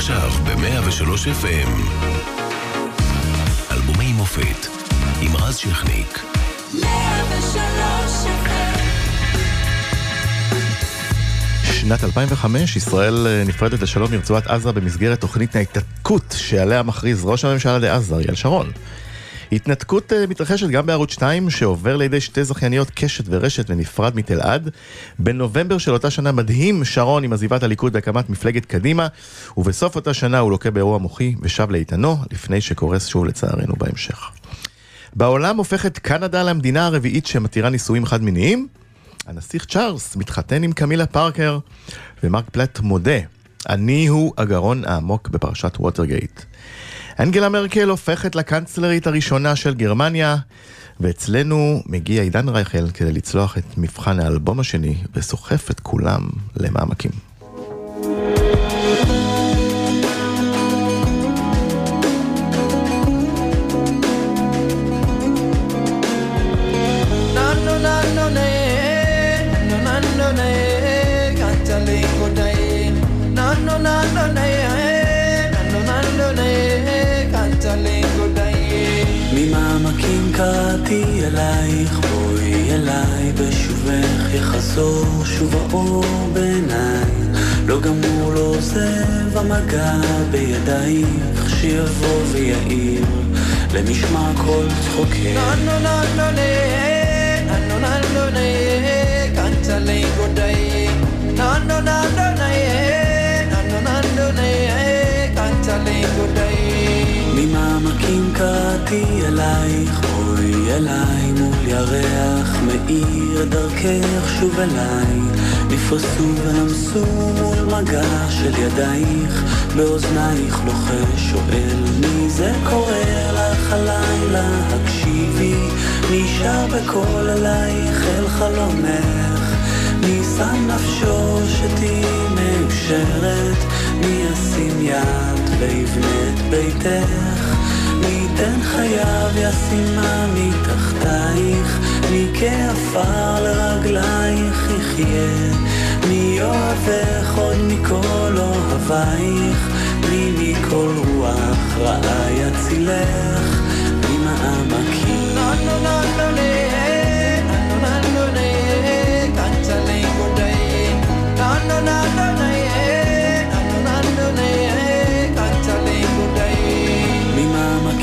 עכשיו ב-103 FM. אלבומי מופת עם רז שכניק. 103 FM שנת 2005, ישראל אה, נפרדת לשלום מרצועת עזה במסגרת תוכנית ההתנתקות שעליה מכריז ראש הממשלה דאז אריאל שרון. התנתקות אה, מתרחשת גם בערוץ 2 שעובר לידי שתי זכייניות קשת ורשת ונפרד מתלעד. בנובמבר של אותה שנה מדהים שרון עם עזיבת הליכוד בהקמת מפלגת קדימה ובסוף אותה שנה הוא לוקה באירוע מוחי ושב לאיתנו לפני שקורס שוב לצערנו בהמשך. בעולם הופכת קנדה למדינה הרביעית שמתירה נישואים חד מיניים הנסיך צ'ארלס מתחתן עם קמילה פארקר, ומרק פלט מודה, אני הוא הגרון העמוק בפרשת ווטרגייט. אנגלה מרקל הופכת לקנצלרית הראשונה של גרמניה, ואצלנו מגיע עידן רייכל כדי לצלוח את מבחן האלבום השני, וסוחף את כולם למעמקים. שוב האור בעיניי. לא גמור, לא עוזב המגע בידייך, שיבוא ויעיר למשמע כל צחוקך. Nano nano ממעמקים קראתי אלייך, בואי אליי מול ירח, מאיר דרכך שוב אליי. נפרסו ונמסו מול מגע של ידייך, באוזנייך לוחש שואל מי זה קורא לך הלילה, הקשיבי, שר בקול אלייך אל חלומך. מי שם נפשו שתהיי מאושרת, מי ישים יד ויבנה את ביתך, מי ייתן חייו ישימה מתחתייך, מי כעפר לרגלייך יחיה, מי אוהבך עוד מכל אוהבייך, מי מכל רוח רעה יצילך, ממעמקים. Nano nano ne, nano nano ne, kantalingo dai.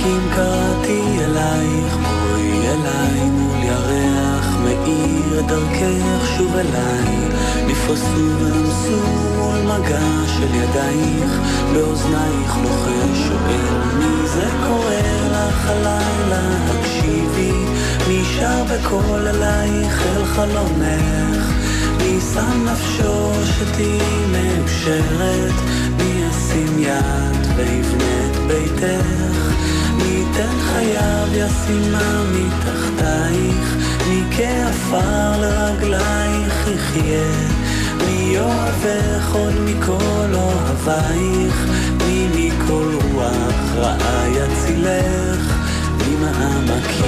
ממעמקים קראתי אלייך, בואי אליי מול ירח, מאיר דרכך שוב אליי. נפרסו ונמסו מול מגע של ידייך, באוזנייך לוחש שואל מי זה קורא לך הלילה, הקשיבי, מי שר בקול אלייך אל חלומך. מי שם נפשו שתהיי מאושרת, מי ישים יד ויבנה את ביתך, מי ייתן חייו ישימה מתחתייך, מי כעפר לרגלייך יחיה, מי אוהבך עוד מכל אוהבייך, מי מכל רוח רעה יצילך, ממעמקים.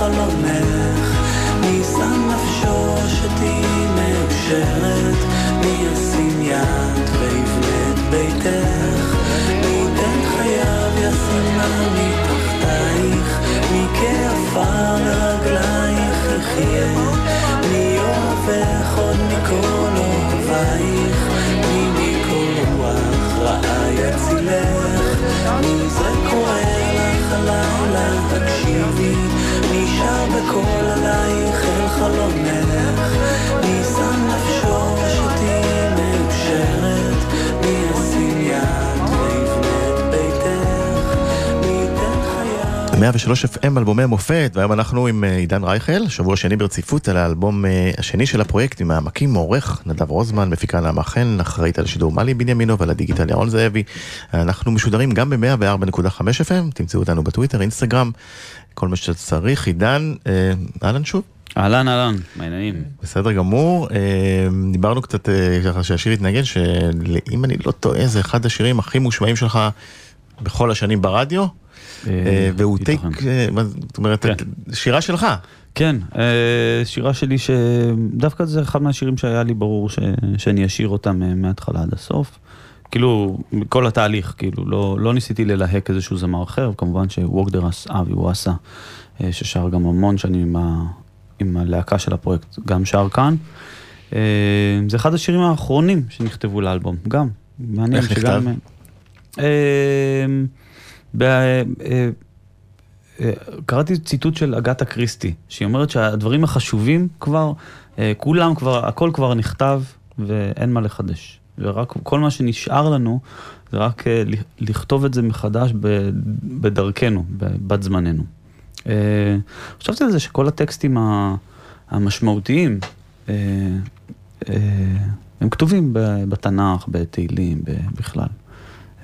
חלומך, מי שם נפשו שתהיי מאושרת, מי ישים יד ויבנה את ביתך, מי ייתן חייו ישימה מתחתייך, מי כעפר לרגלייך יחיה, מי אוהבך עוד מכל אוהבייך, 103 FM אלבומי מופת, והיום אנחנו עם אה, עידן רייכל, שבוע שני ברציפות על האלבום אה, השני של הפרויקט עם העמקים, עורך נדב רוזמן, מפיקה נעמה חן, אחראית על השידור מלי בנימינו ועל הדיגיטל ירון זאבי. אנחנו משודרים גם ב-104.5 FM, תמצאו אותנו בטוויטר, אינסטגרם, כל מה שצריך. עידן, אה, אהלן שוב. אהלן אהלן, מה העניינים? בסדר גמור, דיברנו קצת ככה שהשיר התנגן, שאם אני לא טועה זה אחד השירים הכי מושמעים שלך בכל השנים ברדיו, והוא טייק. אה, זאת אומרת, כן. שירה שלך. כן, אה, שירה שלי שדווקא זה אחד מהשירים שהיה לי ברור ש... שאני אשיר אותם אה, מההתחלה עד הסוף. כאילו, כל התהליך, כאילו, לא, לא ניסיתי ללהק איזשהו זמר אחר, כמובן שווגדרס אבי וואסה, אה, ששר גם המון שנים עם, ה... עם הלהקה של הפרויקט, גם שר כאן. אה, זה אחד השירים האחרונים שנכתבו לאלבום, גם. מעניין איך שגם... נכתב? אה, ב- אה, אה, קראתי ציטוט של אגתה קריסטי, שהיא אומרת שהדברים החשובים כבר, אה, כולם כבר, הכל כבר נכתב ואין מה לחדש. ורק כל מה שנשאר לנו זה רק אה, לכתוב את זה מחדש בדרכנו, בת זמננו. אה, חשבתי על זה שכל הטקסטים המשמעותיים, אה, אה, הם כתובים בתנ"ך, בתהילים, בכלל.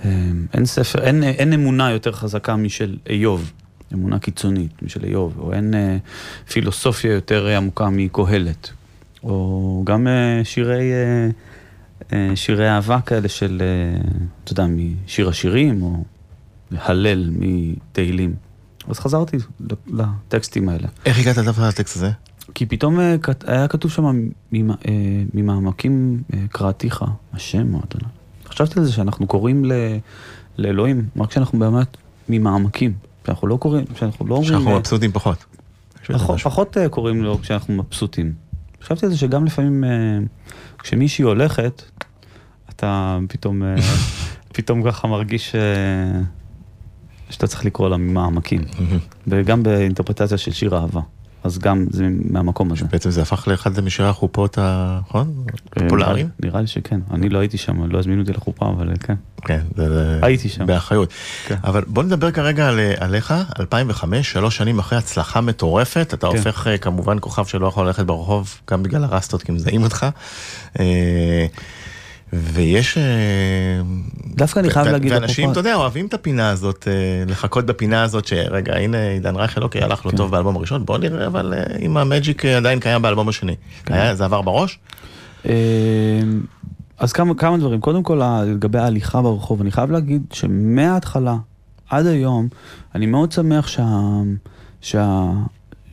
אה, אין ספר, אין, אין אמונה יותר חזקה משל איוב, אמונה קיצונית משל איוב, או אין אה, פילוסופיה יותר עמוקה מקהלת, או גם אה, שירי, אה, אה, שירי אהבה כאלה של, אה, אתה יודע, משיר השירים, או הלל מתהילים. אז חזרתי לטקסטים האלה. איך הגעת דווקא לטקסט הזה? כי פתאום אה, היה כתוב שם אה, ממעמקים אה, קראתיך, השם או אדוני. חשבתי על זה שאנחנו קוראים ל- לאלוהים, רק כשאנחנו באמת ממעמקים. שאנחנו לא קוראים, שאנחנו לא אומרים... שאנחנו אה, מבסוטים פחות. פחות. פחות אה, קוראים לו כשאנחנו מבסוטים. חשבתי על זה שגם לפעמים אה, כשמישהי הולכת, אתה פתאום, פתאום ככה מרגיש שאתה צריך לקרוא לה ממעמקים. וגם באינטרפרטציה של שיר אהבה. אז גם זה מהמקום הזה. בעצם זה הפך לאחד משירי החופות. נכון? פופולריים? אה, נראה- נראה לי שכן. אני לא הייתי שם, לא הזמינו אותי לחופה, אבל אה, כן. כן, זה-. הייתי שם. באחריות. כן. אבל בוא נדבר כרגע על, עליך, 2005, שלוש שנים אחרי הצלחה מטורפת, אתה כן. הופך אה, כמובן כוכב שלא יכול ללכת ברחוב, גם בגלל הרסטות, כי מזהים אותך. ויש... אה, דווקא אני חייב להגיד... ואנשים, אתה יודע, אוהבים את הפינה הזאת, אה, לחכות בפינה הזאת, שרגע, הנה עידן רייכל, אוקיי, הלך לו כן. טוב באלבום הראשון, בוא נראה אבל אה, אם המג'יק עדיין קיים באלבום השני. כן. זה עבר בראש? אז כמה, כמה דברים. קודם כל, לגבי ההליכה ברחוב, אני חייב להגיד שמההתחלה עד היום, אני מאוד שמח שה, שה,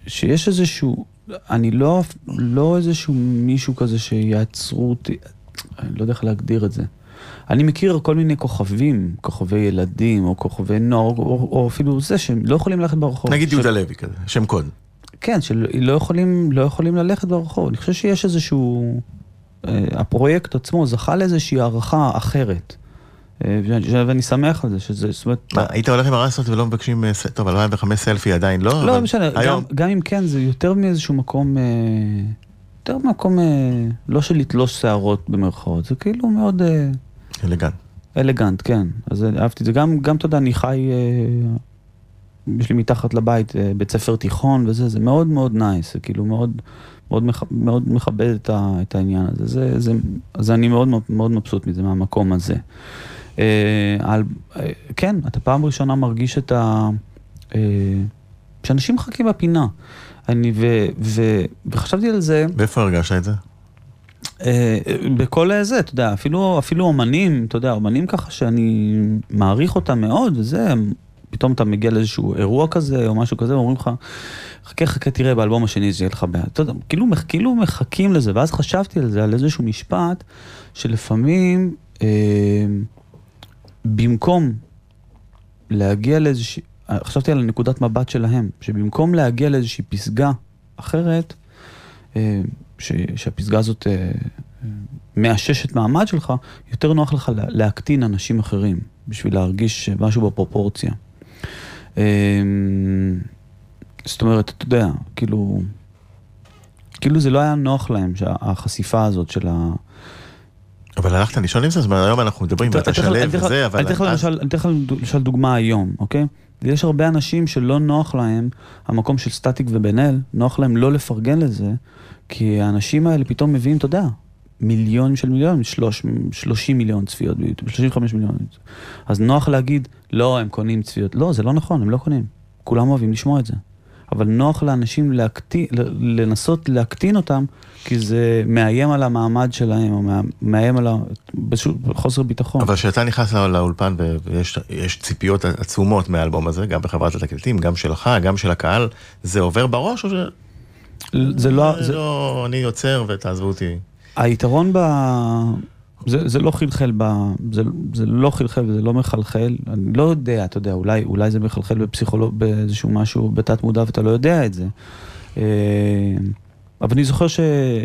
שיש איזשהו, אני לא, לא איזשהו מישהו כזה שיעצרו אותי, אני לא יודע איך להגדיר את זה. אני מכיר כל מיני כוכבים, כוכבי ילדים, או כוכבי נוער, או, או אפילו זה, שהם לא יכולים ללכת ברחוב. נגיד של- יהודה לוי כזה, שם קוד. כן, שלא יכולים, לא יכולים ללכת ברחוב. אני חושב שיש איזשהו... אה, הפרויקט עצמו זכה לאיזושהי הערכה אחרת. אה, ואני שמח על זה, שזה, זאת אומרת... מה, היית הולך עם הרסטות ולא מבקשים, אה, טוב, 2005 סלפי עדיין לא? לא, אבל משנה, גם, אם כן, זה יותר מאיזשהו מקום, יותר מקום, אה, לא של לתלוש שערות במרכאות, זה כאילו מאוד אה, elegant. elegant, כן. אז אהבתי את זה. גם, גם, אתה יודע, אני חי, אה, יש לי מתחת לבית אה, בית ספר תיכון וזה, זה מאוד מאוד nice, זה כאילו מאוד, מאוד, מכ, מאוד מכבד את, ה, את העניין הזה. זה, זה, אז אני מאוד מאוד מבסוט מזה, מהמקום הזה. אה, על, אה, כן, אתה פעם ראשונה מרגיש את ה... אה, שאנשים מחכים בפינה. אני, ו, ו, וחשבתי על זה, ואיפה הרגשת את זה? אה, בכל זה, אתה יודע, אפילו, אפילו אומנים, אתה יודע, אומנים ככה שאני מעריך אותם מאוד, וזה, פתאום אתה מגיע לאיזשהו אירוע כזה, או משהו כזה, ואומרים לך, חכה, חכה, תראה, באלבום השני זה יהיה לך בעיה. אתה יודע, כאילו, כאילו מחכים לזה, ואז חשבתי על זה, על איזשהו משפט, שלפעמים, אה, במקום להגיע לאיזושהי, חשבתי על נקודת מבט שלהם, שבמקום להגיע לאיזושהי פסגה אחרת, אה, ש, שהפסגה הזאת אה, אה, מאשש את מעמד שלך, יותר נוח לך לה, להקטין אנשים אחרים, בשביל להרגיש משהו בפרופורציה. זאת אומרת, אתה יודע, כאילו, כאילו זה לא היה נוח להם, שהחשיפה הזאת של ה... אבל הלכת לישון עם זה? זאת אומרת, היום אנחנו מדברים ואתה לך- וזה, אבל... אני אתן לך למשל דוגמה היום, אוקיי? יש הרבה אנשים שלא נוח להם, המקום של סטטיק ובן אל, נוח להם לא לפרגן לזה, כי האנשים האלה פתאום מביאים, אתה יודע, מיליונים של מיליונים, שלוש, 30 מיליון צפיות ביוטיוב, 35 מיליון. אז נוח להגיד, לא, הם קונים צפיות. לא, זה לא נכון, הם לא קונים. כולם אוהבים לשמוע את זה. אבל נוח לאנשים להקטין, לנסות להקטין אותם, כי זה מאיים על המעמד שלהם, או מאיים על ה... פשוט חוסר ביטחון. אבל כשאתה נכנס לא- לאולפן ויש יש ציפיות עצומות מהאלבום הזה, גם בחברת התקליטים, גם שלך, גם של הקהל, זה עובר בראש או ש... זה לא... זה זה, לא, אני יוצר ותעזבו אותי. היתרון ב... זה, זה לא חלחל ב... זה, זה לא חלחל וזה לא מחלחל. אני לא יודע, אתה יודע, אולי, אולי זה מחלחל בפסיכולוג... באיזשהו משהו בתת מודע ואתה לא יודע את זה. אה, אבל אני זוכר ש...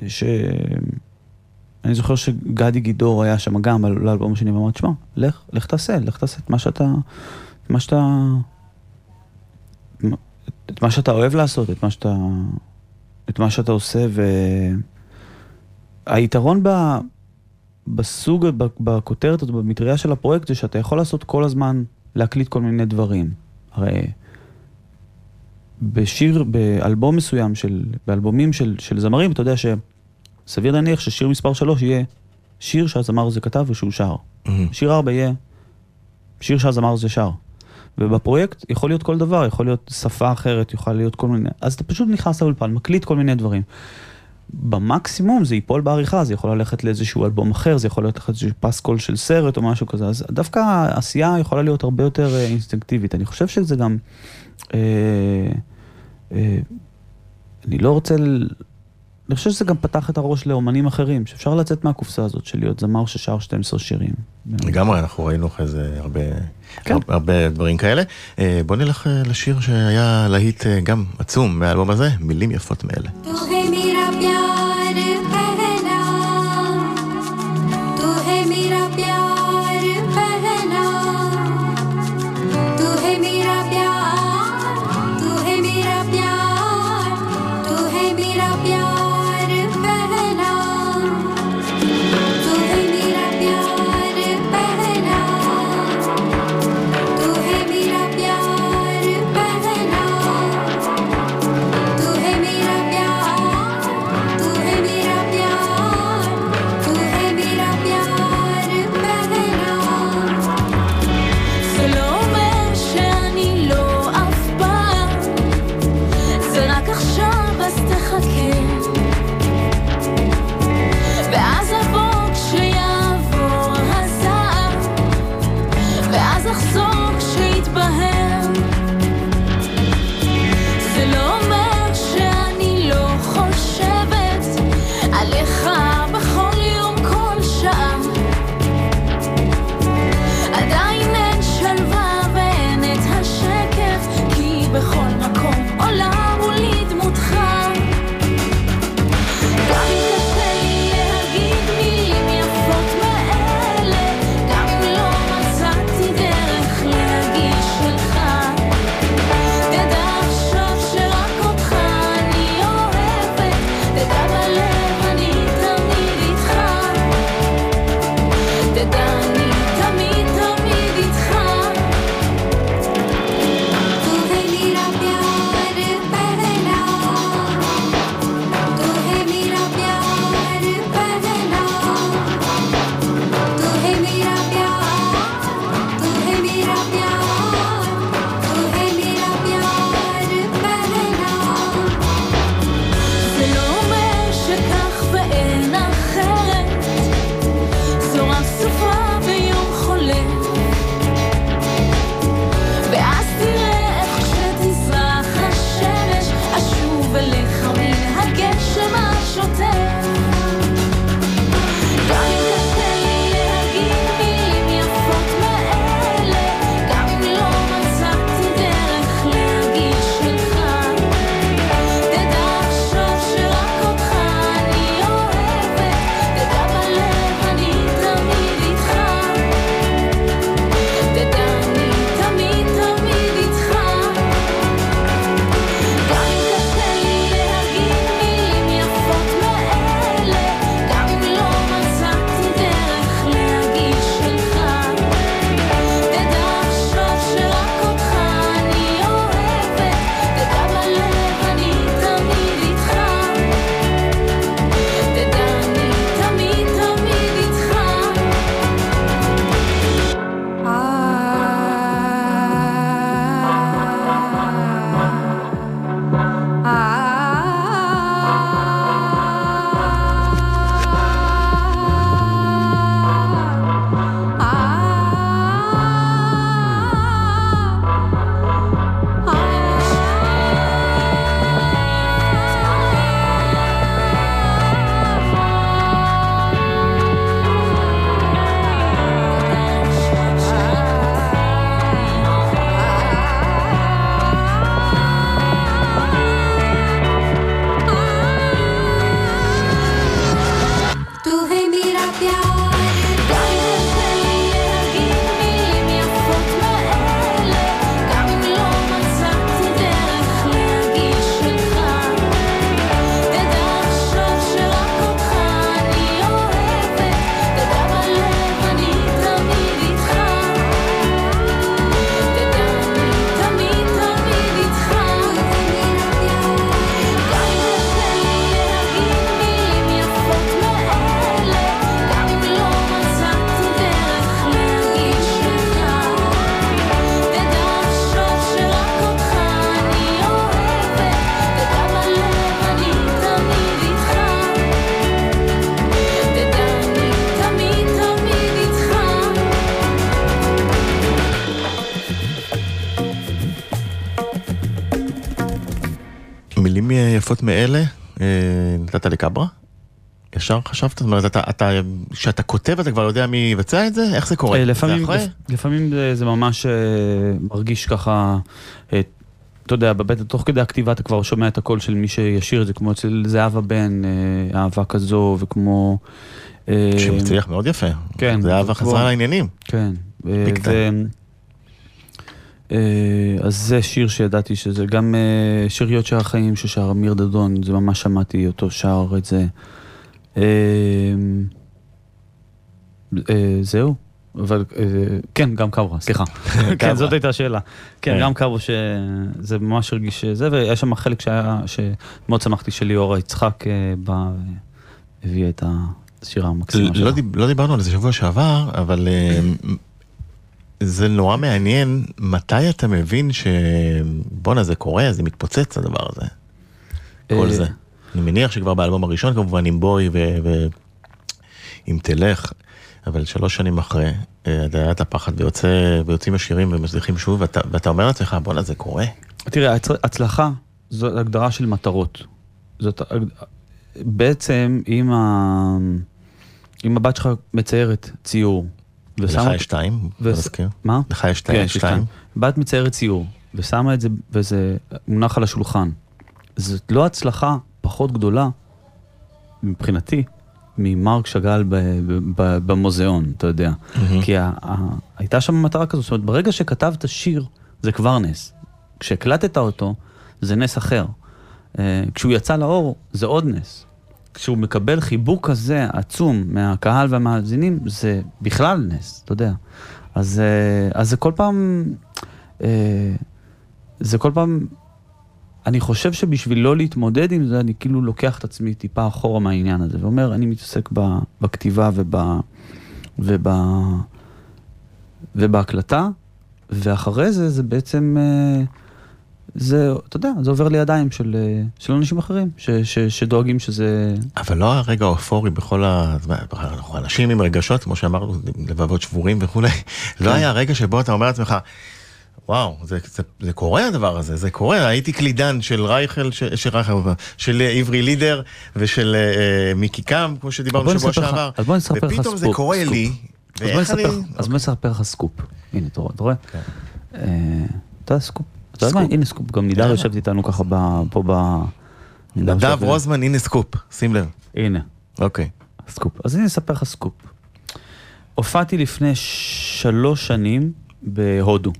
ש... אני זוכר שגדי גידור היה שם גם על- לאלבום השני ואמר, תשמע, לך, לך תעשה, לך תעשה את מה שאתה... את מה שאתה... את מה שאתה אוהב לעשות, את מה שאתה... את מה שאתה עושה, והיתרון ב... בסוג, בכותרת הזאת, במטריה של הפרויקט, זה שאתה יכול לעשות כל הזמן, להקליט כל מיני דברים. הרי בשיר, באלבום מסוים, של, באלבומים של, של זמרים, אתה יודע שסביר להניח ששיר מספר 3 יהיה שיר שהזמר הזה כתב ושהוא שר. שיר 4 יהיה שיר שהזמר הזה שר. ובפרויקט יכול להיות כל דבר, יכול להיות שפה אחרת, יכול להיות כל מיני... אז אתה פשוט נכנס לאולפן, מקליט כל מיני דברים. במקסימום זה ייפול בעריכה, זה יכול ללכת לאיזשהו אלבום אחר, זה יכול להיות איזשהו פסקול של סרט או משהו כזה, אז דווקא העשייה יכולה להיות הרבה יותר אה, אינסטינקטיבית. אני חושב שזה גם... אה, אה, אני לא רוצה... אני חושב שזה גם פתח את הראש לאומנים אחרים, שאפשר לצאת מהקופסה הזאת של להיות זמר ששר 12 שירים. לגמרי, אנחנו ראינו אחרי זה הרבה, כן. הרבה, הרבה דברים כאלה. אה, בוא נלך אה, לשיר שהיה להיט אה, גם עצום מהאלבום הזה, מילים יפות מאלה. ישר חשבת? זאת אומרת, אתה- אתה, כשאתה כותב אתה כבר יודע מי יבצע את זה? איך זה קורה? אה, זה לפעמים, אחרי? לפ- לפעמים זה, זה ממש אה, מרגיש ככה, אה, אתה יודע, בבטן, תוך כדי הכתיבה אתה כבר שומע את הקול של מי שישיר את זה, כמו אצל זהבה בן, אה, אהבה כזו, וכמו... שמצליח מאוד יפה. כן. זה כמו- חזרה לעניינים. כן. אז זה שיר שידעתי שזה גם שאריות של החיים ששר אמיר דדון, זה ממש שמעתי אותו שר את זה. אה, אה, זהו. אבל אה, כן, גם קברה, סליחה. כן, זאת הייתה השאלה. כן, כן. גם קברה שזה ממש הרגיש זה, ויש שם חלק שהיה, שמאוד שמחתי שליאורה יצחק אה, בא והביא את השירה המקסימה לא. דיב, לא דיברנו על זה שבוע שעבר, אבל זה נורא מעניין, מתי אתה מבין שבואנה זה קורה, זה מתפוצץ הדבר הזה, כל זה. אני מניח שכבר באלבום הראשון כמובן עם בוי ועם תלך, אבל שלוש שנים אחרי, אתה היה את הפחד ויוצא, ויוצאים השירים ומצליחים שוב, ואתה, ואתה אומר לעצמך, בואנה זה קורה. תראה, הצ- הצלחה זו הגדרה של מטרות. זאת, בעצם אם, ה... אם הבת שלך מציירת ציור, לך ושמה- יש שתיים, וס- תזכיר. מה? לך יש כן, שתיים, לי שתיים. בת מציירת ציור, ושמה את זה, וזה מונח על השולחן. זאת לא הצלחה פחות גדולה, מבחינתי, ממרק שאגאל במוזיאון, אתה יודע. מהמם. כי ה- ה- הייתה שם מטרה כזאת, זאת אומרת, ברגע שכתבת שיר, זה כבר נס. כשהקלטת אותו, זה נס אחר. אה, כשהוא יצא לאור, זה עוד נס. כשהוא מקבל חיבוק כזה עצום מהקהל והמאזינים, זה בכלל נס, אתה יודע. אז, אה, אז זה כל פעם, אה, זה כל פעם, אני חושב שבשביל לא להתמודד עם זה, אני כאילו לוקח את עצמי טיפה אחורה מהעניין הזה, ואומר, אני מתעסק ב, בכתיבה וב, וב, ובהקלטה, ואחרי זה, זה בעצם, אה, זה, אתה יודע, זה עובר לידיים של, אה, של אנשים אחרים, ש, ש, שדואגים שזה... אבל לא הרגע האופורי בכל ה... אנחנו אנשים עם רגשות, כמו שאמרנו, לבבות שבורים וכולי. לא היה הרגע שבו אתה אומר לעצמך, וואו, זה, זה, זה קורה הדבר הזה, זה קורה. הייתי קלידן של רייכל, ש- של רייכל, של עברי לידר ושל אה, מיקי קאם, כמו שדיברנו שבוע שעבר. אז בוא נספר לך ופתאום זה סקופ, קורה סקופ. לי, ואיך אני... אז בוא נספר לך סקופ. הנה, אתה רואה? אתה? כן. אה, אתה סקופ. אתה יודע מה? סקופ. הנה סקופ. גם נידר יאללה. יושבת איתנו ככה פה ב... נדב רוזמן, הנה סקופ, שים לב. הנה. אוקיי. סקופ. אז אני אספר לך סקופ. הופעתי לפני שלוש שנים בהודו.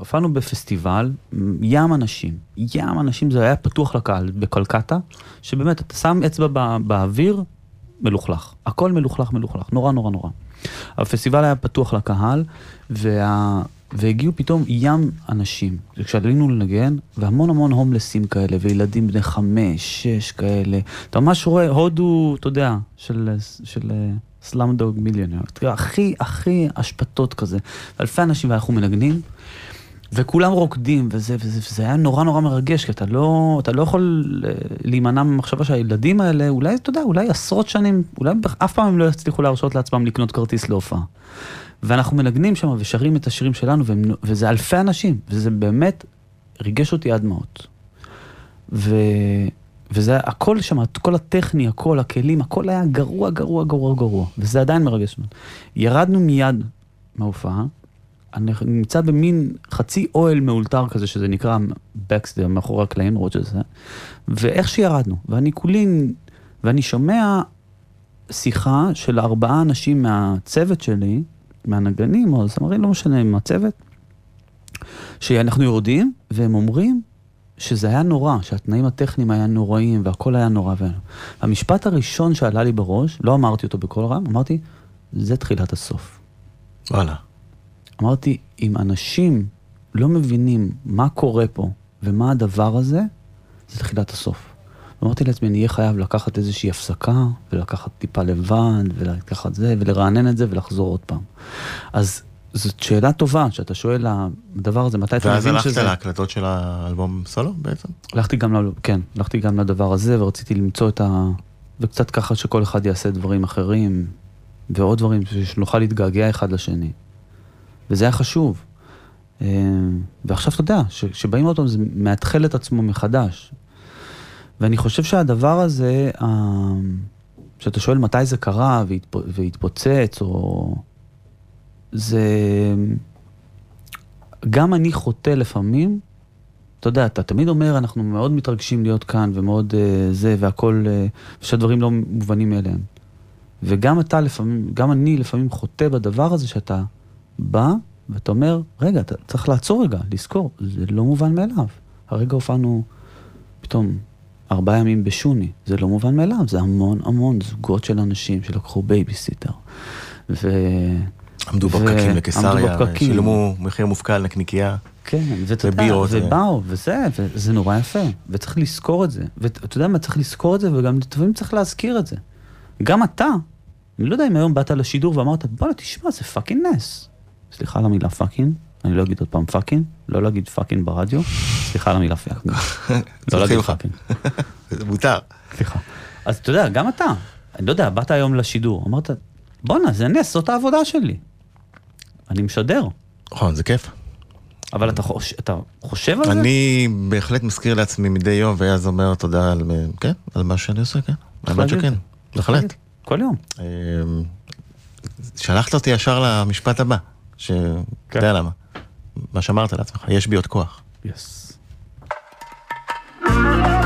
הופענו בפסטיבל, ים אנשים, ים אנשים, זה היה פתוח לקהל בקלקטה, שבאמת, אתה שם אצבע בא, באוויר, מלוכלך. הכל מלוכלך מלוכלך, נורא נורא נורא. הפסטיבל היה פתוח לקהל, וה... והגיעו פתאום ים אנשים. כשעלינו לנגן, והמון המון הומלסים כאלה, וילדים בני חמש, שש כאלה. אתה ממש רואה הודו, אתה יודע, של, של סלאמדוג מיליונר. הכי, הכי אשפתות כזה. אלפי אנשים, ואנחנו מנגנים. וכולם רוקדים, וזה, וזה, וזה היה נורא נורא מרגש, כי אתה לא, אתה לא יכול אה, להימנע ממחשבה שהילדים האלה, אולי, אתה יודע, אולי עשרות שנים, אולי אף פעם הם לא יצליחו להרשות לעצמם לקנות כרטיס להופעה. ואנחנו מנגנים שם ושרים את השירים שלנו, והם, וזה אלפי אנשים, וזה באמת ריגש אותי עד דמעות. ו... וזה הכל שם, כל הטכני, הכל, הכלים, הכל היה גרוע, גרוע, גרוע, גרוע. וזה עדיין מרגש אותנו. ירדנו מיד מההופעה, נמצא במין חצי אוהל מאולתר כזה, שזה נקרא בקסטר, מאחורי הקלעים, למרות שזה, ואיך שירדנו, ואני כולי, ואני שומע שיחה של ארבעה אנשים מהצוות שלי, מהנגנים או זמרים, לא משנה, מהצוות, שאנחנו יורדים, והם אומרים שזה היה נורא, שהתנאים הטכניים היה נוראים והכל היה נורא. המשפט הראשון שעלה לי בראש, לא אמרתי אותו בקול רם, אמרתי, זה תחילת הסוף. וואלה. אמרתי, אם אנשים לא מבינים מה קורה פה ומה הדבר הזה, זה תחילת הסוף. אמרתי לעצמי, אני אהיה חייב לקחת איזושהי הפסקה, ולקחת טיפה לבד, ולקחת זה, ולרענן את זה, ולחזור עוד פעם. אז זאת שאלה טובה, שאתה שואל הדבר הזה, מתי אתה ואז מבין הלכת שזה... להקלטות של האלבום סולו בעצם? הלכתי גם, ל... כן, הלכתי גם לדבר הזה, ורציתי למצוא את ה... וקצת ככה שכל אחד יעשה דברים אחרים, ועוד דברים, שנוכל להתגעגע אחד לשני. וזה היה חשוב. אה, ועכשיו אתה יודע, כשבאים עוד פעם זה מאתחל את עצמו מחדש. ואני חושב שהדבר הזה, אה, שאתה שואל מתי זה קרה והתפ... והתפוצץ, או... זה... גם אני חוטא לפעמים, אתה יודע, אתה תמיד אומר, אנחנו מאוד מתרגשים להיות כאן, ומאוד uh, זה, והכל, uh, שהדברים לא מובנים מאליהם. וגם אתה לפעמים, גם אני לפעמים חוטא בדבר הזה שאתה בא, ואתה אומר, רגע, אתה צריך לעצור רגע, לזכור, זה לא מובן מאליו. הרגע הופענו פתאום ארבעה ימים בשוני, זה לא מובן מאליו, זה המון המון זוגות של אנשים שלקחו בייביסיטר. ו... עמדו ו- בפקקים לקיסריה. שילמו מחיר מופקע על נקניקייה. כן, ואתה יודע, ובאו, וזה, וזה נורא יפה, וצריך לזכור את זה. ואתה יודע מה, צריך לזכור את זה, וגם לפעמים צריך להזכיר את זה. גם אתה, אני לא יודע אם היום באת לשידור ואמרת, בואנה, תשמע, זה fucking נס. סליחה על המילה fucking, אני לא אגיד עוד פעם fucking, לא להגיד fucking ברדיו, סליחה על המילה fucking. לא להגיד. fucking, זה מותר. סליחה. אז אתה יודע, גם אתה, אני לא יודע, באת היום לשידור, אמרת, בואנה, זה נס, זאת העבודה שלי. אני משדר. נכון, זה כיף. אבל אתה, חוש, אתה חושב על זה? אני בהחלט מזכיר לעצמי מדי יום, ואז אומר תודה על, כן, על מה שאני עושה, כן. האמת שכן. בהחלט. כל יום. אמ, שלחת אותי ישר למשפט הבא, שאתה כן. יודע למה. מה שאמרת לעצמך, יש בי עוד כוח. יס. יש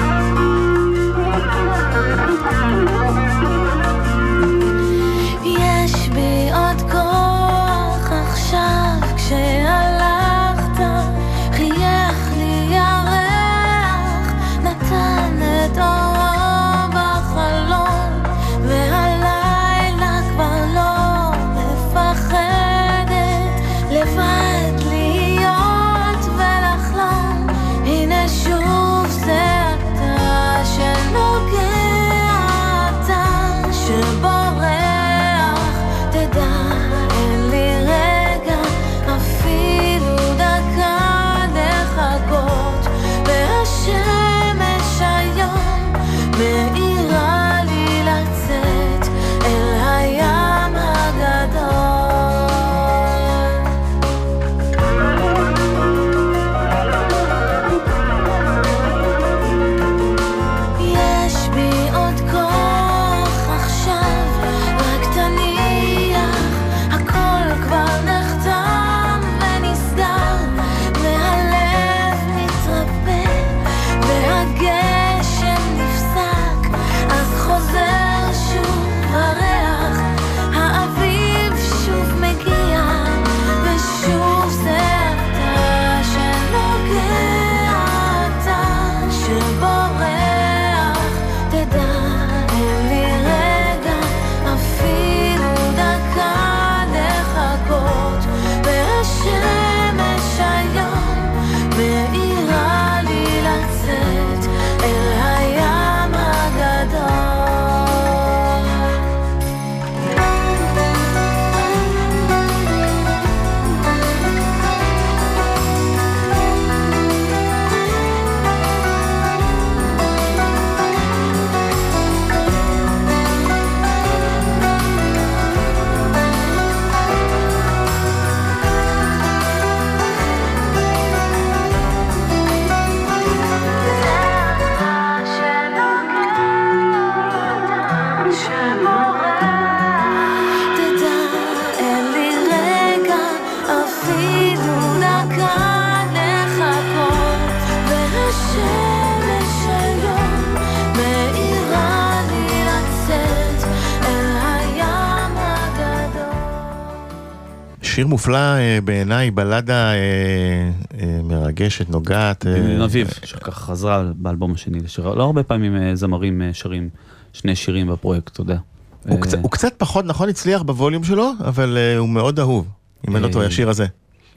שיר מופלא אה, בעיניי, בלדה אה, אה, מרגשת, נוגעת. אביב, שככה חזרה באלבום השני לשיר. לא הרבה פעמים זמרים שרים שני שירים בפרויקט, אתה יודע. הוא קצת- הוא קצת פחות נכון הצליח בווליום שלו, אבל הוא מאוד אהוב. אם אני לא טועה, אה, השיר הזה.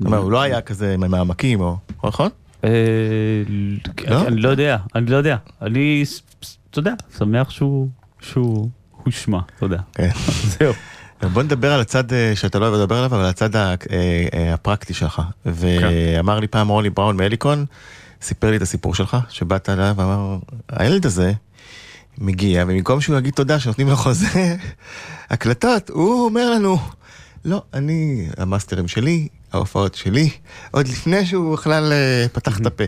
אומרת, הוא לא היה כזה מהעמקים, או... נכון? אה, לא? אני לא יודע, אני לא יודע. אני, אתה יודע, שמח שהוא הושמע, יודע. כן. זהו. בוא נדבר על הצד אה, שאתה לא אוהב לדבר עליו, אבל הצד אה, אה, הפרקטי שלך. ואמר לי פעם רוני בראון מאליקון, סיפר לי את הסיפור שלך, שבאת אליו ואמר, הילד הזה מגיע, ובמקום שהוא יגיד תודה שנותנים לו חוזה הקלטות, הוא אומר לנו, לא, אני, המאסטרים שלי, ההופעות שלי, עוד לפני שהוא בכלל אה, פתח את הפה,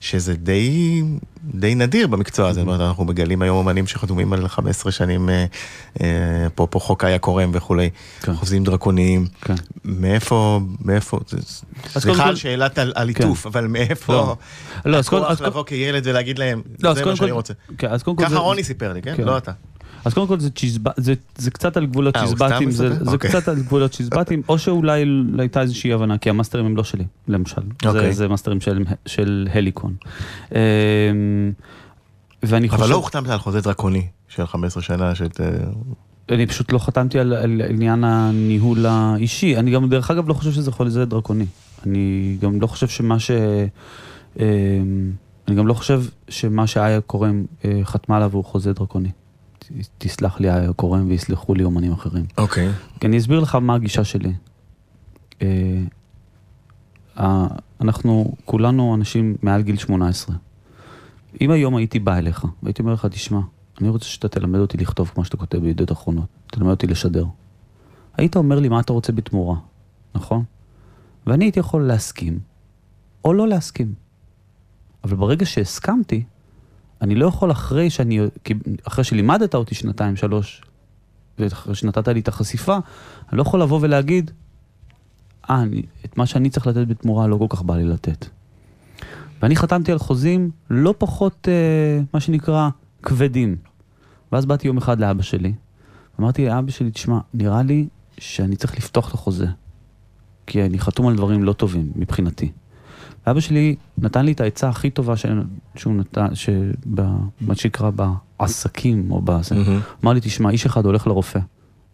שזה די, די נדיר במקצוע הזה, זאת אומרת, אנחנו מגלים היום אומנים שחתומים על 15 שנים, אה, אה, פה חוק איה קורם וכולי, כן. חוזים דרקוניים, כן. מאיפה, מאיפה, סליחה על שאלת על כן. אבל מאיפה לא. לא, הכוח לבוא כילד ולהגיד להם, לא, זה מה שאני רוצה. כן, ככה זה- רוני סיפר לי, כן? כן. לא אתה. אז קודם כל זה צ'יזבט, זה, זה קצת על גבולות אה, צ'יזבטים, זה, מספר? זה אוקיי. קצת על גבולות צ'יזבטים, או שאולי הייתה איזושהי הבנה, כי המאסטרים הם לא שלי, למשל. זה, אוקיי. זה מאסטרים של, של הליקון. אמ, ואני חושב, אבל לא הוחתמת על חוזה דרקוני של 15 שנה, שאת... אה, אני פשוט לא חתמתי על, על עניין הניהול האישי, אני גם דרך אגב לא חושב שזה חוזה דרקוני. אני גם לא חושב שמה ש... אמ, אני גם לא חושב שמה שאיה קורם אה, חתמה עליו הוא חוזה דרקוני. תסלח לי קורם ויסלחו לי אומנים אחרים. אוקיי. כי אני אסביר לך מה הגישה שלי. אה, אנחנו כולנו אנשים מעל גיל 18. אם היום הייתי בא אליך והייתי אומר לך, תשמע, אני רוצה שאתה תלמד אותי לכתוב כמו שאתה כותב בידיעות אחרונות, תלמד אותי לשדר. היית אומר לי מה אתה רוצה בתמורה, נכון? ואני הייתי יכול להסכים, או לא להסכים. אבל ברגע שהסכמתי, אני לא יכול אחרי שאני, אחרי שלימדת אותי שנתיים, שלוש, ואחרי שנתת לי את החשיפה, אני לא יכול לבוא ולהגיד, אה, אני, את מה שאני צריך לתת בתמורה לא כל כך בא לי לתת. ואני חתמתי על חוזים לא פחות, אה, מה שנקרא, כבדים. ואז באתי יום אחד לאבא שלי, אמרתי לאבא שלי, תשמע, נראה לי שאני צריך לפתוח את החוזה. כי אני חתום על דברים לא טובים מבחינתי. ואבא שלי נתן לי את העצה הכי טובה ש... שהוא נתן, שמה שנקרא בעסקים או בזה. מהמם. אמר לי, תשמע, איש אחד הולך לרופא,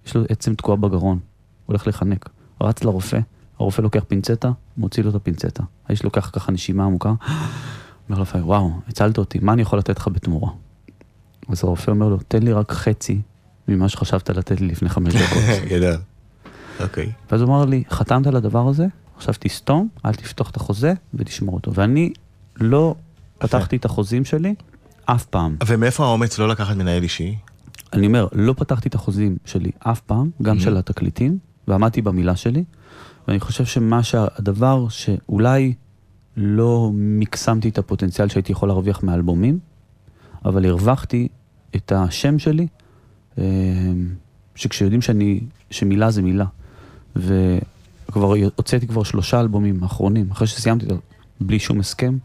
יש לו עצם תקועה בגרון, הולך לחנק, רץ לרופא, הרופא לוקח פינצטה, מוציא לו את הפינצטה. האיש לוקח ככה נשימה עמוקה, אומר לרופא, וואו, הצלת אותי, מה אני יכול לתת לך בתמורה? אז הרופא אומר לו, תן לי רק חצי ממה שחשבת לתת לי לפני חמש דקות. גדול. אוקיי. ואז הוא אמר לי, חתמת על הדבר הזה, עכשיו תסתום, אל תפתוח את החוזה ותשמור אותו. ואני לא פתחתי את החוזים שלי אף פעם. ומאיפה האומץ לא לקחת מנהל אישי? אני אומר, לא פתחתי את החוזים שלי אף פעם, גם Mhm. של התקליטים, ועמדתי במילה שלי, ואני חושב שמה שהדבר שאולי לא מקסמתי את הפוטנציאל שהייתי יכול להרוויח מאלבומים, אבל הרווחתי את השם שלי, אה, שכשיודעים שאני, שמילה זה מילה, וכבר הוצאתי כבר שלושה אלבומים אחרונים, אחרי שסיימתי בלי שום הסכם,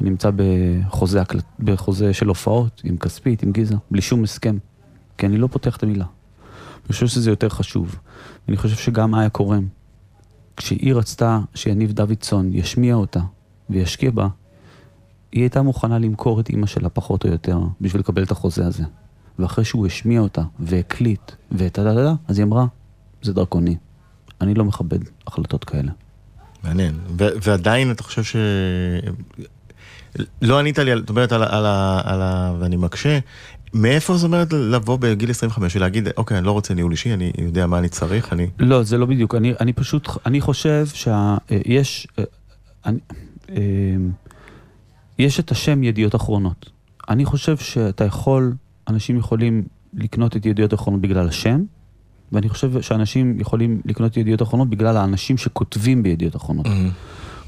אני נמצא בחוזה, בחוזה של הופעות, עם כספית, עם גיזה, בלי שום הסכם, כי אני לא פותח את המילה. אני חושב שזה יותר חשוב. אני חושב שגם איה קורם, כשהיא רצתה שיניב דוידסון ישמיע אותה וישקיע בה, היא הייתה מוכנה למכור את אימא שלה פחות או יותר בשביל לקבל את החוזה הזה. ואחרי שהוא השמיע אותה והקליט ואת אז היא אמרה, זה דרקוני. אני לא מכבד החלטות כאלה. מעניין. ו- ועדיין אתה חושב ש... לא ענית לי, על- זאת אומרת, על, על, על ה... ואני מקשה, מאיפה זאת אומרת לבוא בגיל 25 ולהגיד, אוקיי, אני לא רוצה ניהול אישי, אני יודע מה אני צריך, אני... לא, זה לא בדיוק. אני, אני פשוט, אני חושב שיש, אני, אה, יש את השם ידיעות אחרונות. אני חושב שאתה יכול, אנשים יכולים לקנות את ידיעות אחרונות בגלל השם, ואני חושב שאנשים יכולים לקנות ידיעות אחרונות בגלל האנשים שכותבים בידיעות אחרונות.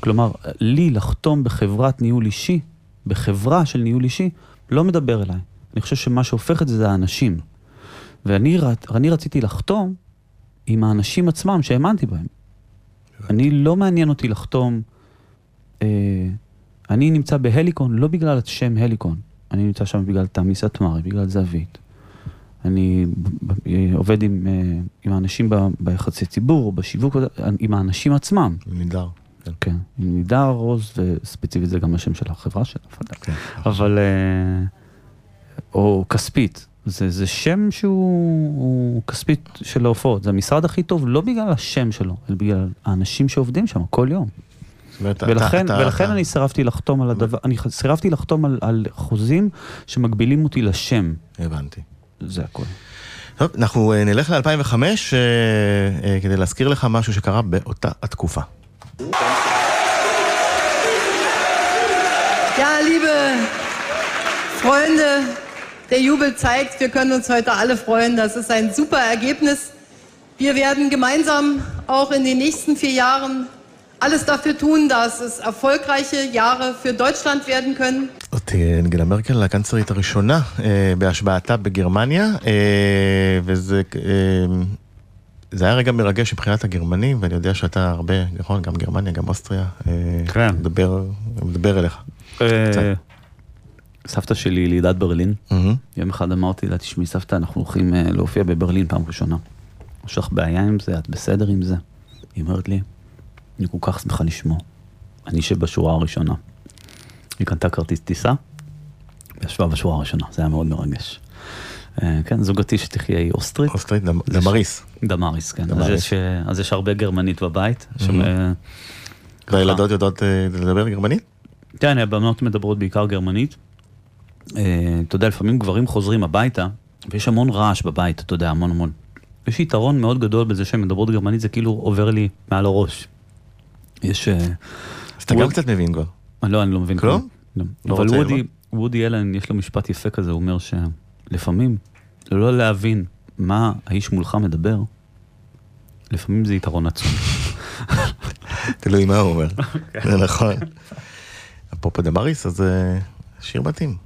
כלומר, לי לחתום בחברת ניהול אישי, בחברה של ניהול אישי, לא מדבר אליי. אני חושב שמה שהופך את זה זה האנשים. ואני רצ- רציתי לחתום עם האנשים עצמם שהאמנתי בהם. אני לא מעניין אותי לחתום, אה, אני נמצא בהליקון לא בגלל השם הליקון, אני נמצא שם בגלל תמי סטמרי, בגלל זווית. אני עובד עם, אה, עם האנשים ביחסי ציבור, בשיווק, עם האנשים עצמם. נהדר. כן. כן, עם נידר רוז, וספציפית זה גם השם של החברה של הפרדה. כן. אבל... אה, או כספית. זה, זה שם שהוא הוא כספית של ההופעות. זה המשרד הכי טוב לא בגלל השם שלו, אלא בגלל האנשים שעובדים שם כל יום. אומרת, ולכן, אתה- ולכן אתה- אני סירבתי לחתום על הדבר, אני סירבתי לחתום על, על חוזים שמגבילים אותי לשם. הבנתי. זה הכל. טוב, אנחנו אה, נלך ל-2005 כדי להזכיר לך משהו שקרה באותה התקופה. Ja, liebe Freunde, der Jubel zeigt, wir können uns heute alle freuen. Das ist ein super Ergebnis. Wir werden gemeinsam auch in den nächsten vier Jahren alles dafür tun, dass es erfolgreiche Jahre für Deutschland werden können. אה, אנגלה מרקל, הקנצרית הראשונה אה, בהשבעתה בגרמניה, אה, וזה אה, זה היה רגע מרגש מבחינת הגרמנים, ואני יודע שאתה הרבה, נכון, גם גרמניה, גם אוסטריה, אה, כן. מדבר, מדבר אליך. אה, סבתא שלי ילידת ברלין. מהמם. יום אחד אמרתי לה, תשמעי סבתא, אנחנו הולכים אה, להופיע בברלין פעם ראשונה. יש לך בעיה עם זה? את בסדר עם זה? היא אומרת לי, אני כל כך שמחה לשמוע. אני אשב בשורה הראשונה. היא קנתה כרטיס טיסה, וישבה בשורה הראשונה, זה היה מאוד מרגש. אה, כן, זוגתי שתחיה היא אוסטרית. אוסטרית, דמ- דמריס. דמריס, כן. אז דמריס. יש, אה, אז יש הרבה גרמנית בבית. מהמם. אה, והילדות יודעות לדבר גרמנית? כן, הבנות מדברות בעיקר גרמנית. אתה יודע, לפעמים גברים חוזרים הביתה, ויש המון רעש בבית, אתה יודע, המון המון. יש יתרון מאוד גדול בזה שהן מדברות גרמנית, זה כאילו עובר לי מעל הראש. יש... אה, אז אתה גם קצת מבין כבר. לא, אני לא מבין כלום? לא. לא אבל וודי, אלן, יש לו משפט יפה כזה, הוא אומר שלפעמים, לא להבין מה האיש מולך מדבר, לפעמים זה יתרון עצום. תלוי מה הוא אומר. זה נכון. אפרופו דמריס, אז אה, שיר מתאים.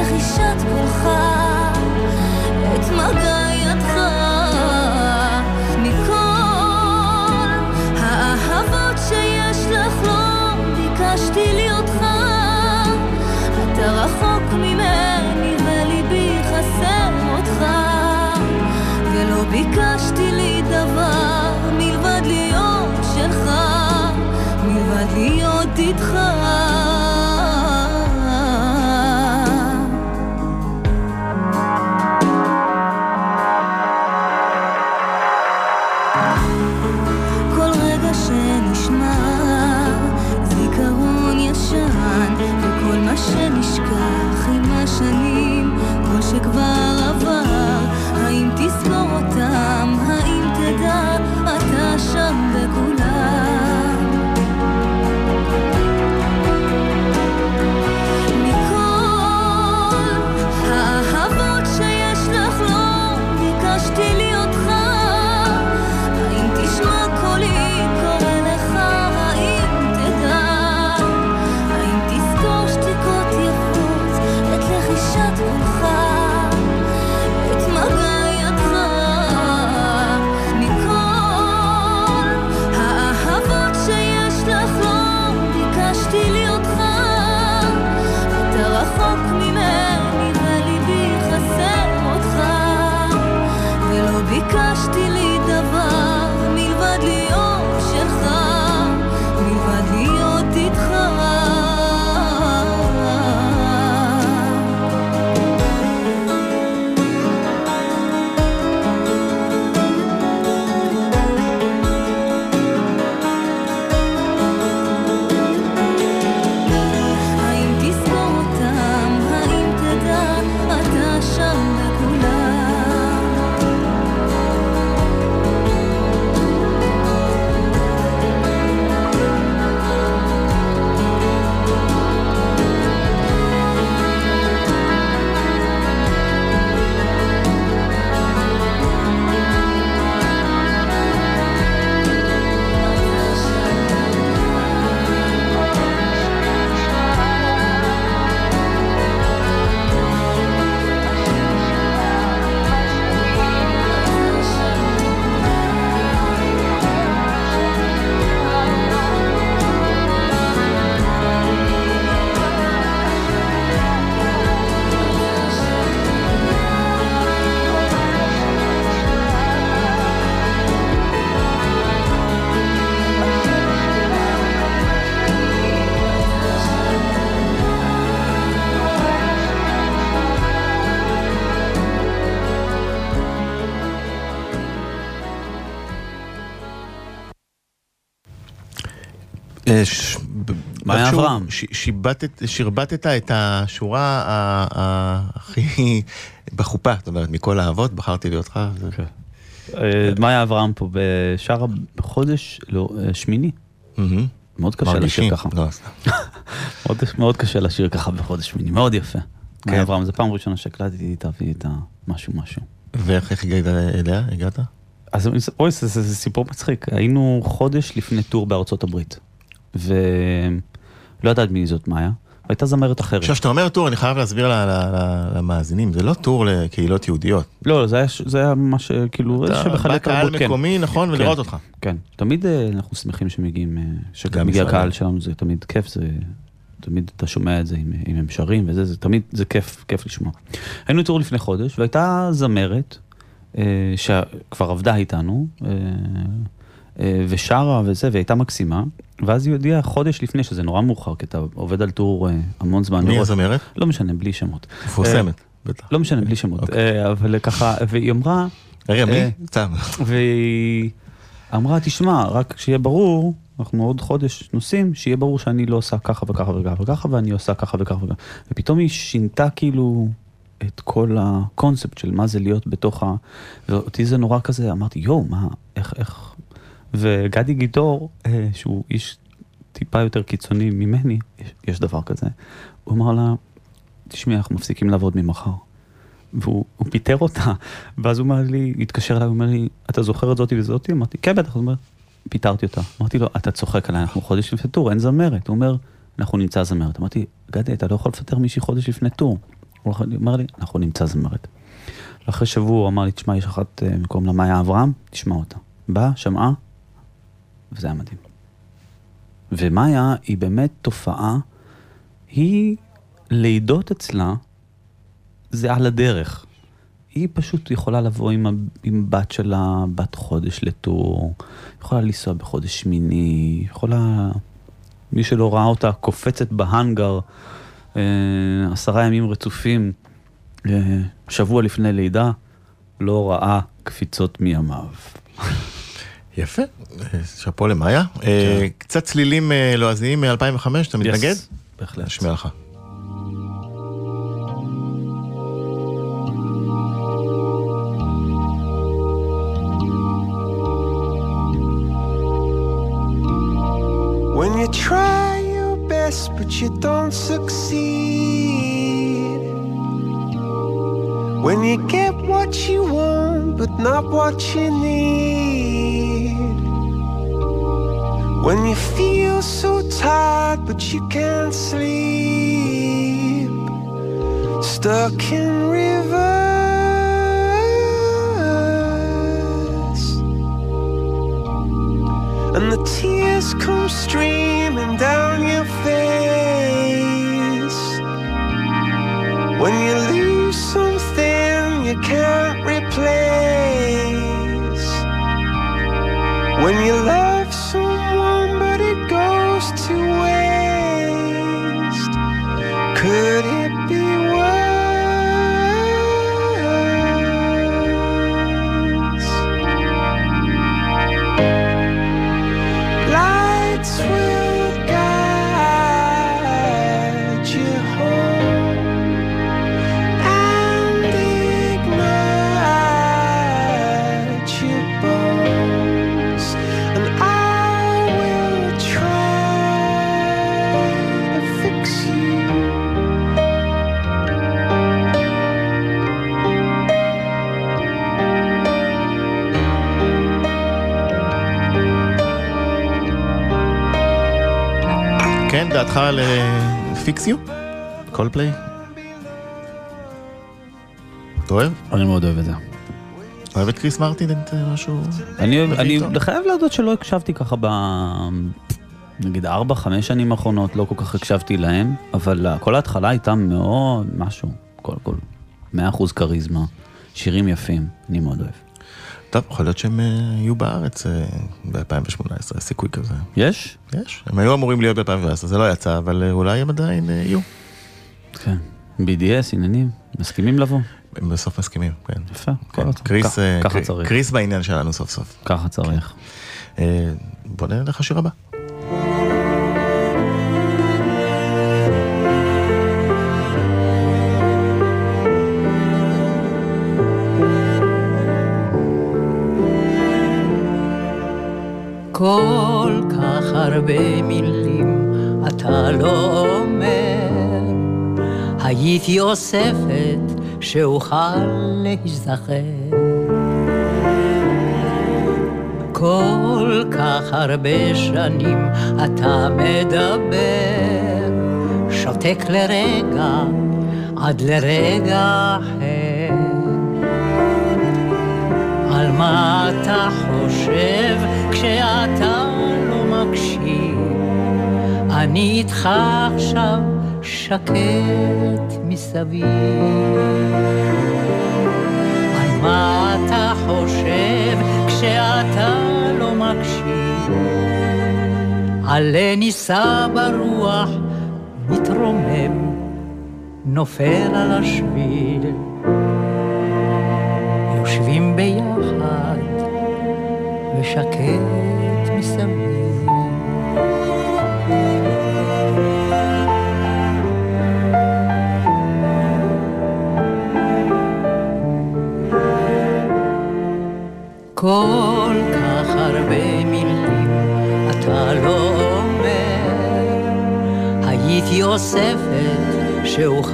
לחישת קולך את מגע ידך. מכל האהבות שיש לך לא ביקשתי ליותך אתה רחוק ממני וליבי חסר אותך ולא ביקשתי ש- מאיה אברהם. ש- שיבטת- שרבטת את השורה הכי בחופה, זאת אומרת, מכל האבות, בחרתי להיות לך. זה- אה, מאיה אברהם פה בשרה בחודש לא, אה, שמיני. מאוד קשה לשיר. ככה. לא. מאוד, קשה לשיר ככה בחודש שמיני, מאוד יפה. כן. מאיה אברהם, זו פעם ראשונה שהקלטתי איתה ואיתה משהו משהו. ואיך איך הגעת אליה? הגעת? אז אוי, זה סיפור מצחיק. היינו חודש לפני טור בארצות הברית, ולא ידעת מי זאת מאיה, והייתה זמרת אחרת. עכשיו, כשאתה אומר טור, אני חייב להסביר למאזינים, זה לא טור לקהילות יהודיות. לא, זה היה, זה היה ממש כאילו, אתה שבחלק בא קהל תרבות, כן. מקומי, נכון, כן. ולראות אותך. כן, תמיד אה, אנחנו שמחים שמגיעים, אה, שמגיע. הקהל שלנו, זה תמיד כיף, זה... תמיד אתה שומע את זה אם, אם הם שרים וזה, זה תמיד, זה כיף, כיף לשמוע. היינו טור לפני חודש, והייתה זמרת, אה, שכבר עבדה איתנו, אה, ושרה וזה, והייתה מקסימה, ואז היא הודיעה חודש לפני, שזה נורא מאוחר, כי אתה עובד על טור אה, המון זמן. מי מראש. הזמרת? לא משנה, בלי שמות. מפורסמת, בטח. לא משנה, בלי שמות. אוקיי. אה, אבל ככה, והיא אמרה, רגע, מי? אה, סתם. והיא אמרה, תשמע, רק שיהיה ברור, אנחנו עוד חודש נוסעים, שיהיה ברור שאני לא עושה ככה וככה וככה וככה, ואני עושה ככה וככה וככה. ופתאום היא שינתה כאילו את כל הקונספט של מה זה להיות בתוך ה... ואותי זה נורא כזה, אמרתי, יואו, מה, איך, איך... וגדי גידור, אה, שהוא איש טיפה יותר קיצוני ממני, יש, יש דבר כזה, הוא אמר לה, תשמעי, אנחנו מפסיקים לעבוד ממחר. והוא הוא פיטר אותה, ואז הוא אומר לי, התקשר אליי, הוא אומר לי, אתה זוכר את זאתי וזאתי? אמרתי, כן, בטח, הוא אומר, פיטרתי אותה. אמרתי לו, אתה צוחק עליי, אנחנו חודש לפני טור, אין זמרת. הוא אומר, אנחנו נמצא זמרת. אמרתי, גדי, אתה לא יכול לפטר מישהי חודש לפני טור. הוא אומר לי, אנחנו נמצא זמרת. אחרי שבוע הוא אמר לי, תשמע, יש אחת אה, מקום למאיה אברהם, תשמע אותה. באה, שמעה, וזה היה מדהים. ומאיה היא באמת תופעה, היא לידות אצלה, זה על הדרך. היא פשוט יכולה לבוא עם, עם בת שלה, בת חודש לטור, יכולה לנסוע בחודש שמיני, יכולה, מי שלא ראה אותה, קופצת בהאנגר אה, עשרה ימים רצופים, אה, שבוע לפני לידה, לא ראה קפיצות מימיו. יפה, אה, שאפו למאיה. אה, קצת צלילים אה, לועזיים מ-2005, אתה מתנגד? בהחלט. נשמיע לך. When you try your best but you don't succeed. When you get what you want but not what you need. When you feel so tired but you can't sleep. Stuck in reverse. And the tears come streaming דעתך על Fix You? קולדפליי? אתה אוהב? אני מאוד אוהב את זה. אוהב את קריס מרטין? את אה, משהו? אני? חייב להודות שלא הקשבתי ככה ב... נגיד ארבע, חמש שנים האחרונות, לא כל כך הקשבתי להם, אבל כל ההתחלה הייתה מאוד משהו, קודם כל, מאה אחוז כריזמה, שירים יפים, אני מאוד אוהב. טוב, יכול להיות שהם אה, יהיו בארץ ב-2018, סיכוי כזה. יש? יש, הם היו אמורים להיות ב-2017, זה לא יצא, אבל אה, אולי הם עדיין אה, יהיו. כן. BDS, עניינים, מסכימים לבוא? הם בסוף מסכימים, כן. יפה, כן, כל הכבוד. קריס, כ- אה, ככה צריך. קריס בעניין שלנו סוף סוף. ככה צריך. אה, בוא נלך לשיר הבא. הייתי אוספת שאוכל להיזכר. כל כך הרבה שנים אתה מדבר, שותק לרגע עד לרגע אחר. על מה אתה חושב כשאתה לא מקשיב? אני איתך עכשיו שקט מסביב. על מה אתה חושב כשאתה לא מקשיב? עלה נישא ברוח, מתרומם, נופל על השביל. יושבים ביחד ושקט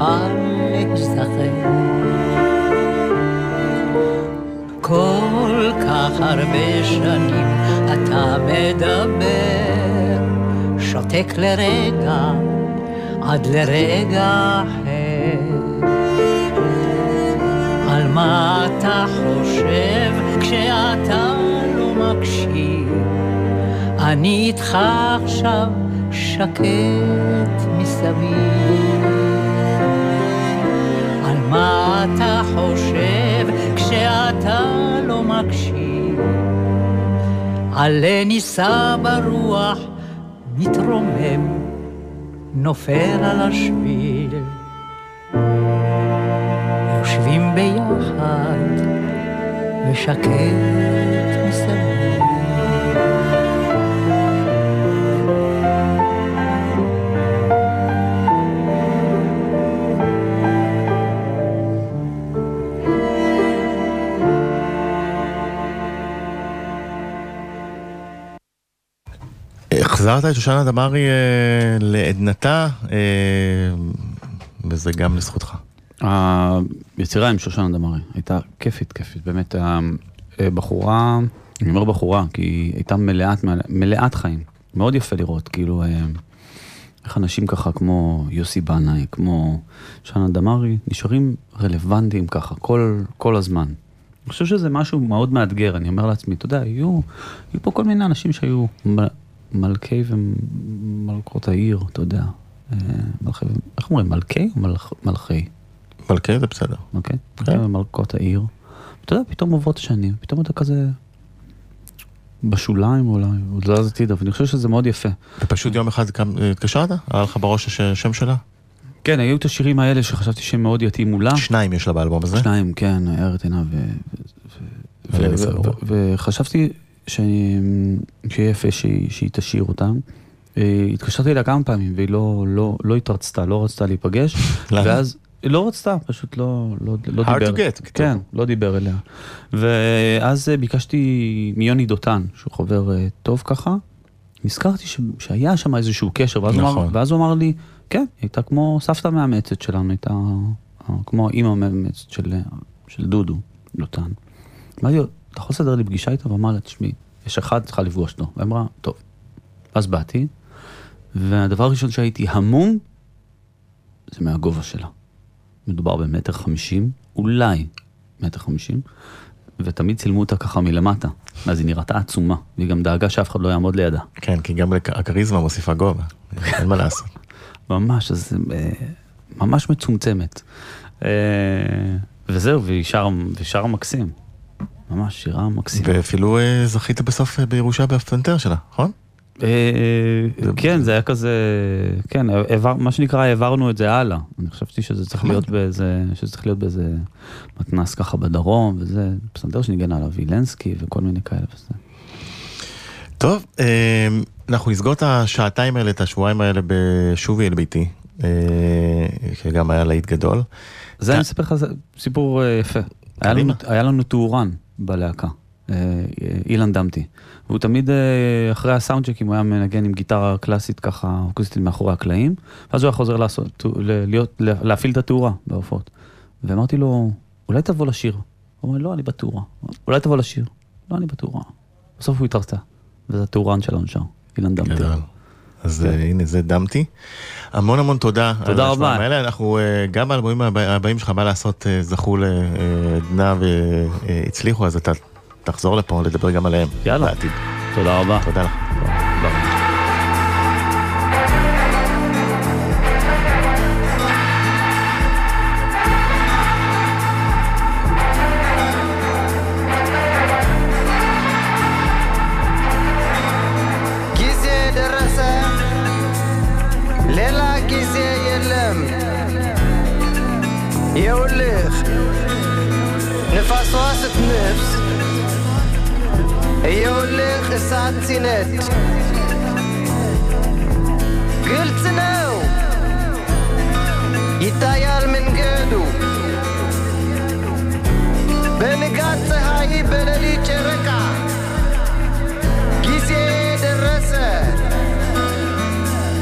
שאוכל להיזכר. כל כך הרבה שנים אתה מדבר, שותק לרגע עד לרגע אחר. על מה אתה חושב כשאתה לא מקשיב? אני איתך עכשיו שקט מסביב. אתה חושב כשאתה לא מקשיב? עלה נישא ברוח, מתרומם, נופל על השביל. יושבים ביחד ושקט מסביב. החזרת את שושנה דמארי אה, לעדנתה, אה, וזה גם לזכותך. היצירה עם שושנה דמארי הייתה כיפית, כיפית, באמת הבחורה, אני אומר בחורה, כי היא הייתה מלאת, מלאת חיים, מאוד יפה לראות, כאילו, אה, איך אנשים ככה כמו יוסי בנאי, כמו שושנה דמארי, נשארים רלוונטיים ככה, כל, כל הזמן. אני חושב שזה משהו מאוד מאתגר, אני אומר לעצמי, אתה יודע, יהיו, יהיו פה כל מיני אנשים שהיו מלכי ומלכות העיר, אתה יודע. אה, מלכי, איך אומרים, מלכי או מלכ, מלכי? מלכי זה בסדר. אוקיי? כן. מלכי ומלכות העיר. אתה יודע, פתאום עוברות השנים, פתאום אתה כזה בשוליים אולי, עוד לא זז הצידה, ואני חושב שזה מאוד יפה. ופשוט יום אחד אה, התקשרת? היה לך בראש הש- השם שלה? כן, היו את השירים האלה שחשבתי שהם מאוד יתאימו לה. שניים יש לה באלבום הזה. שניים, כן, ארץ עינה. ו- וחשבתי ש- שיהיה יפה שהיא שהיא תשאיר אותם. אה, התקשרתי אליה כמה פעמים והיא לא, לא, לא התרצתה, לא רצתה להיפגש. למה? ואז, היא לא רצתה, פשוט לא, לא, לא Hard דיבר. to get. כן, לא דיבר אליה. ואז אה, ביקשתי מיוני דותן, שהוא חבר אה, טוב ככה, נזכרתי ש... שהיה שם איזשהו קשר, ואז, הוא אמר, נכון. ואז הוא אמר לי, כן, היא הייתה כמו סבתא מאמצת שלנו, הייתה אה, כמו האימא המאמצת של, של דודו דותן. אמרתי לו, אתה יכול לסדר לי פגישה איתו? ואמר לה, תשמעי, יש אחד, צריכה לפגוש אותו. ואמרה, טוב. אז באתי, והדבר הראשון שהייתי המום, זה מהגובה שלה. מדובר במטר חמישים, אולי מטר חמישים, ותמיד צילמו אותה ככה מלמטה, אז היא נראתה עצומה, והיא גם דאגה שאף אחד לא יעמוד לידה. כן, כי גם הכ- הכריזמה מוסיפה גובה. אין מה לעשות. ממש, אז אה, ממש מצומצמת. אה, וזהו, והיא שרה, מקסים. ממש שירה מקסימה. ואפילו אה, זכית בסוף אה, בירושה בפנתר שלה, נכון? אה, כן, זה היה כזה, כן, מה שנקרא, העברנו את זה הלאה. אני חשבתי שזה צריך להיות באיזה, שזה צריך להיות באיזה מתנס ככה בדרום, וזה פסנתר שניגן עליו וילנסקי וכל מיני כאלה וזה. טוב, אנחנו נסגור את השעתיים האלה, את השבועיים האלה בשובי אל ביתי, שגם היה להיט גדול. זה אני אספר לך סיפור יפה. היה לנו, קדימה. בלהקה. אה, אילן דמתי. והוא תמיד, אה, אחרי הסאונד צ'קים, הוא היה מנגן עם גיטרה קלאסית ככה, אקוסטית מאחורי הקלעים, ואז הוא היה חוזר לעשות, להיות, להפעיל את התאורה בהופעות. ואמרתי לו, אולי תבוא לשיר. הוא אומר, לא, אני בתאורה. אולי תבוא לשיר. לא, אני בתאורה. בסוף הוא התרצה, וזה התאורן שלנו שם, אילן דמתי. גדול. אז אה, הנה זה דמתי. המון המון תודה. כן. תודה רבה. האלה. אנחנו אה, גם באלבומים הבא- הבאים שלך, מה לעשות, אה, זכו לעדנה והצליחו, אז אתה תחזור לפה לדבר גם עליהם. יאללה. בעתיד. תודה רבה. תודה לך. vast knips. En jouw licht is aan het zien. Gedu. Ben ik aan ze haai, ben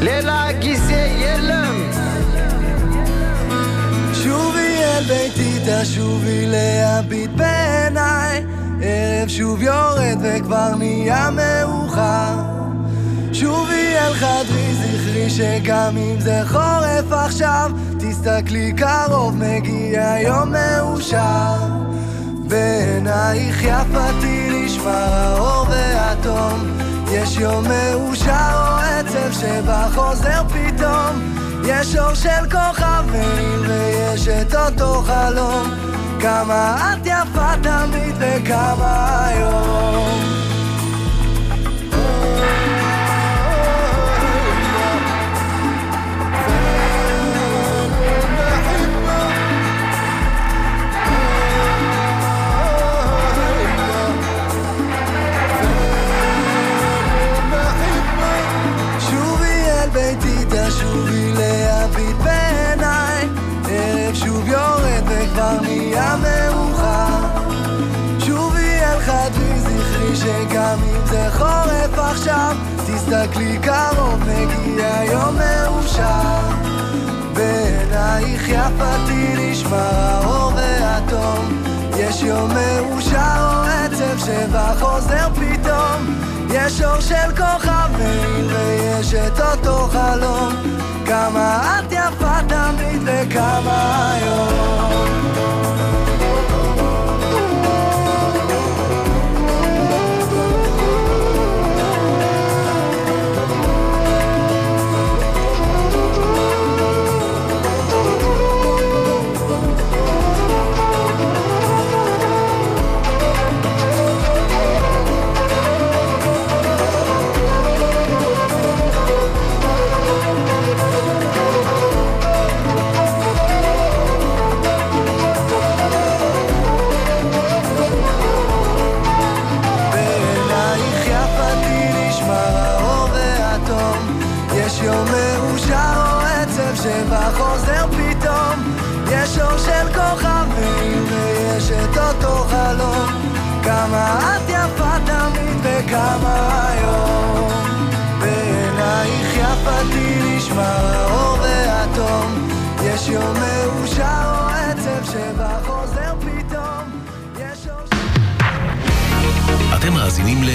Lela gizie jellem. Jouw weer, baby. תשובי להביט בעיניי. ערב שוב יורד וכבר נהיה מאוחר. שובי אל חדרי, זכרי שגם אם זה חורף עכשיו, תסתכלי קרוב, מגיע יום מאושר. בעינייך יפתי נשמע האור והתום. יש יום מאושר או עצב שבא חוזר פתאום. יש אור של כוכב מאיר ויש את אותו חלום. כמה את יפה תמיד וכמה היום. שגם אם זה חורף עכשיו, תסתכלי קרוב, מגיע יום מאושר. בעינייך יפתי נשמע האור והתום. יש יום מאושר או עצב שבא חוזר פתאום. יש אור של כוכב מאיר ויש את אותו חלום. כמה את יפה תמיד וכמה היום. כמה את יפה תמיד וכמה היום. בעינייך יפתי נשמע האור והתום יש יום מאושר או עצב שבא חוזר פתאום. יש אור אתם מאזינים ל...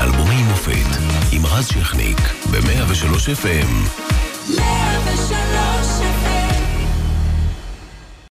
אלבומי מופת עם רז שכניק ב-103 FM.